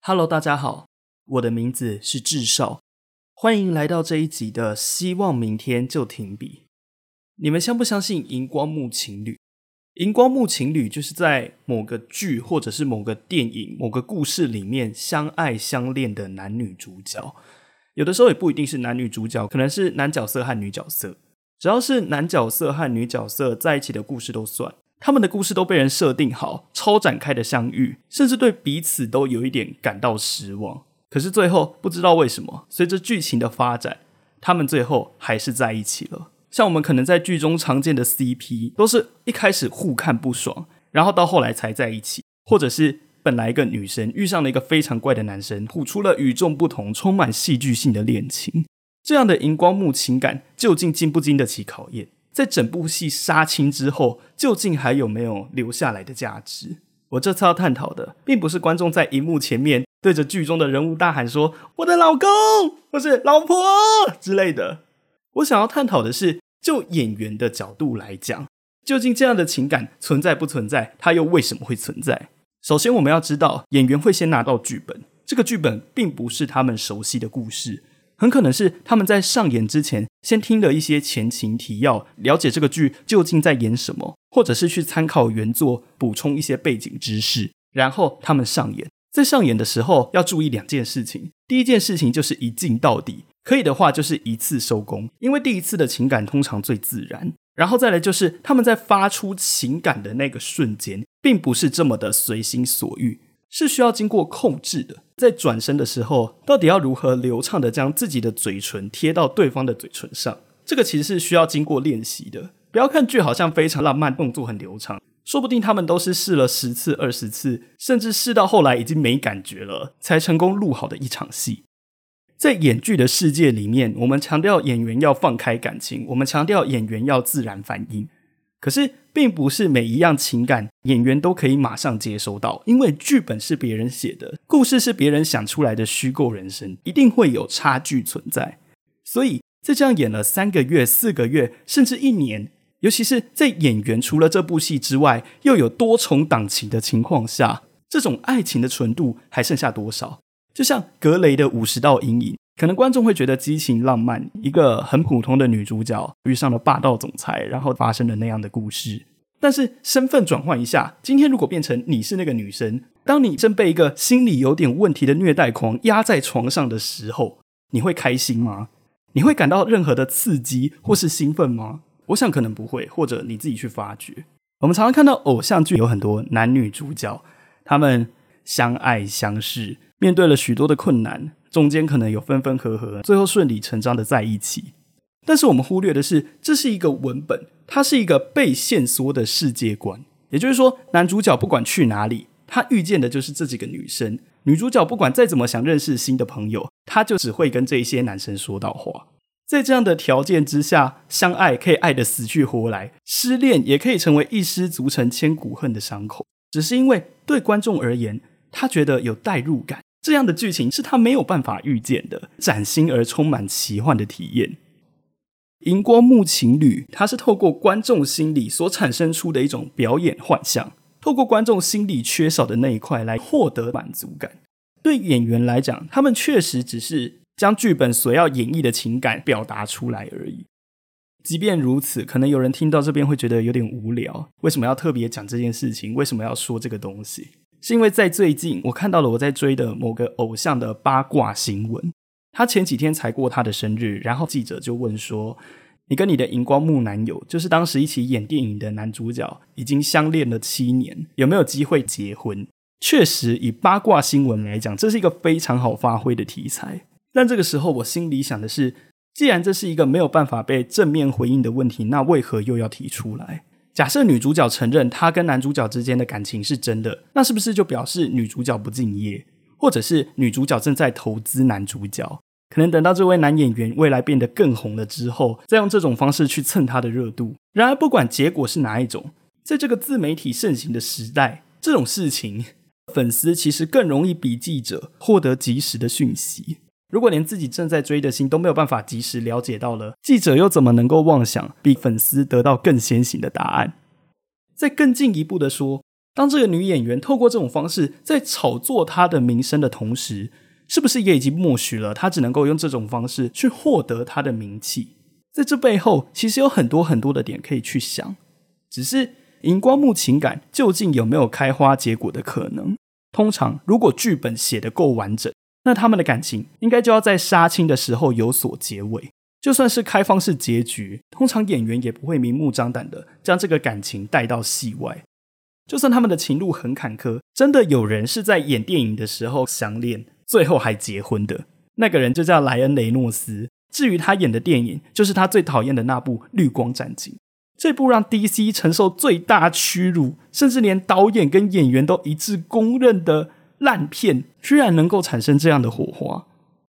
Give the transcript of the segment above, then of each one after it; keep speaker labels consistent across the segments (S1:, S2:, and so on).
S1: Hello，大家好，我的名字是智少，欢迎来到这一集的《希望明天就停笔》。你们相不相信荧光幕情侣？荧光幕情侣就是在某个剧或者是某个电影、某个故事里面相爱相恋的男女主角。有的时候也不一定是男女主角，可能是男角色和女角色。只要是男角色和女角色在一起的故事都算。他们的故事都被人设定好，超展开的相遇，甚至对彼此都有一点感到失望。可是最后不知道为什么，随着剧情的发展，他们最后还是在一起了。像我们可能在剧中常见的 CP，都是一开始互看不爽，然后到后来才在一起，或者是本来一个女生遇上了一个非常怪的男生，谱出了与众不同、充满戏剧性的恋情。这样的荧光幕情感究竟经不经得起考验？在整部戏杀青之后，究竟还有没有留下来的价值？我这次要探讨的，并不是观众在荧幕前面对着剧中的人物大喊说“我的老公”或是“老婆”之类的。我想要探讨的是，就演员的角度来讲，究竟这样的情感存在不存在？它又为什么会存在？首先，我们要知道，演员会先拿到剧本，这个剧本并不是他们熟悉的故事。很可能是他们在上演之前，先听了一些前情提要，了解这个剧究竟在演什么，或者是去参考原作补充一些背景知识，然后他们上演。在上演的时候要注意两件事情：第一件事情就是一镜到底，可以的话就是一次收工，因为第一次的情感通常最自然。然后再来就是他们在发出情感的那个瞬间，并不是这么的随心所欲。是需要经过控制的，在转身的时候，到底要如何流畅的将自己的嘴唇贴到对方的嘴唇上？这个其实是需要经过练习的。不要看剧好像非常浪漫，动作很流畅，说不定他们都是试了十次、二十次，甚至试到后来已经没感觉了，才成功录好的一场戏。在演剧的世界里面，我们强调演员要放开感情，我们强调演员要自然反应。可是，并不是每一样情感演员都可以马上接收到，因为剧本是别人写的，故事是别人想出来的虚构人生，一定会有差距存在。所以在这样演了三个月、四个月，甚至一年，尤其是在演员除了这部戏之外，又有多重档期的情况下，这种爱情的纯度还剩下多少？就像格雷的五十道阴影。可能观众会觉得激情浪漫，一个很普通的女主角遇上了霸道总裁，然后发生了那样的故事。但是身份转换一下，今天如果变成你是那个女生，当你正被一个心理有点问题的虐待狂压在床上的时候，你会开心吗？你会感到任何的刺激或是兴奋吗？我想可能不会，或者你自己去发掘。我们常常看到偶像剧有很多男女主角，他们相爱相视，面对了许多的困难。中间可能有分分合合，最后顺理成章的在一起。但是我们忽略的是，这是一个文本，它是一个被限缩的世界观。也就是说，男主角不管去哪里，他遇见的就是这几个女生；女主角不管再怎么想认识新的朋友，他就只会跟这些男生说到话。在这样的条件之下，相爱可以爱得死去活来，失恋也可以成为一失足成千古恨的伤口。只是因为对观众而言，他觉得有代入感。这样的剧情是他没有办法预见的，崭新而充满奇幻的体验。荧光幕情侣，它是透过观众心理所产生出的一种表演幻象，透过观众心里缺少的那一块来获得满足感。对演员来讲，他们确实只是将剧本所要演绎的情感表达出来而已。即便如此，可能有人听到这边会觉得有点无聊，为什么要特别讲这件事情？为什么要说这个东西？是因为在最近，我看到了我在追的某个偶像的八卦新闻。他前几天才过他的生日，然后记者就问说：“你跟你的荧光幕男友，就是当时一起演电影的男主角，已经相恋了七年，有没有机会结婚？”确实，以八卦新闻来讲，这是一个非常好发挥的题材。但这个时候，我心里想的是，既然这是一个没有办法被正面回应的问题，那为何又要提出来？假设女主角承认她跟男主角之间的感情是真的，那是不是就表示女主角不敬业，或者是女主角正在投资男主角？可能等到这位男演员未来变得更红了之后，再用这种方式去蹭他的热度。然而，不管结果是哪一种，在这个自媒体盛行的时代，这种事情，粉丝其实更容易比记者获得及时的讯息。如果连自己正在追的星都没有办法及时了解到了，记者又怎么能够妄想比粉丝得到更先行的答案？再更进一步的说，当这个女演员透过这种方式在炒作她的名声的同时，是不是也已经默许了她只能够用这种方式去获得她的名气？在这背后，其实有很多很多的点可以去想。只是荧光幕情感究竟有没有开花结果的可能？通常，如果剧本写得够完整。那他们的感情应该就要在杀青的时候有所结尾。就算是开放式结局，通常演员也不会明目张胆的将这个感情带到戏外。就算他们的情路很坎坷，真的有人是在演电影的时候相恋，最后还结婚的，那个人就叫莱恩·雷诺斯。至于他演的电影，就是他最讨厌的那部《绿光战警》。这部让 DC 承受最大屈辱，甚至连导演跟演员都一致公认的。烂片居然能够产生这样的火花。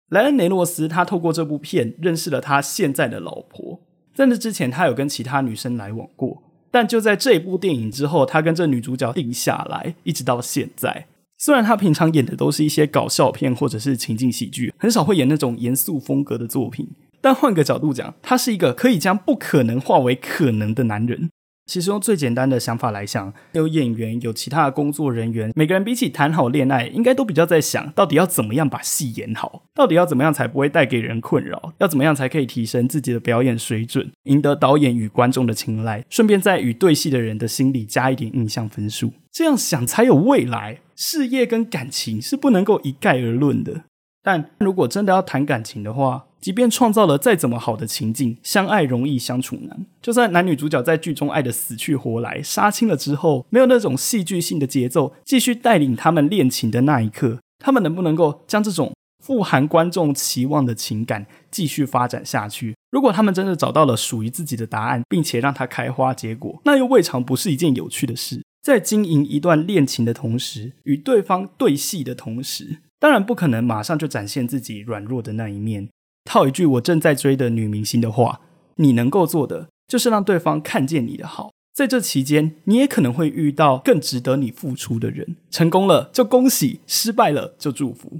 S1: 莱恩·雷诺斯他透过这部片认识了他现在的老婆，在那之前他有跟其他女生来往过，但就在这部电影之后，他跟这女主角定下来，一直到现在。虽然他平常演的都是一些搞笑片或者是情景喜剧，很少会演那种严肃风格的作品，但换个角度讲，他是一个可以将不可能化为可能的男人。其实用最简单的想法来想，有演员，有其他的工作人员，每个人比起谈好恋爱，应该都比较在想，到底要怎么样把戏演好，到底要怎么样才不会带给人困扰，要怎么样才可以提升自己的表演水准，赢得导演与观众的青睐，顺便在与对戏的人的心里加一点印象分数。这样想才有未来。事业跟感情是不能够一概而论的。但如果真的要谈感情的话，即便创造了再怎么好的情境，相爱容易相处难。就算男女主角在剧中爱的死去活来，杀青了之后，没有那种戏剧性的节奏，继续带领他们恋情的那一刻，他们能不能够将这种富含观众期望的情感继续发展下去？如果他们真的找到了属于自己的答案，并且让它开花结果，那又未尝不是一件有趣的事。在经营一段恋情的同时，与对方对戏的同时，当然不可能马上就展现自己软弱的那一面。套一句我正在追的女明星的话，你能够做的就是让对方看见你的好。在这期间，你也可能会遇到更值得你付出的人。成功了就恭喜，失败了就祝福。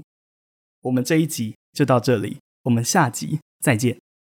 S1: 我们这一集就到这里，我们下集再见。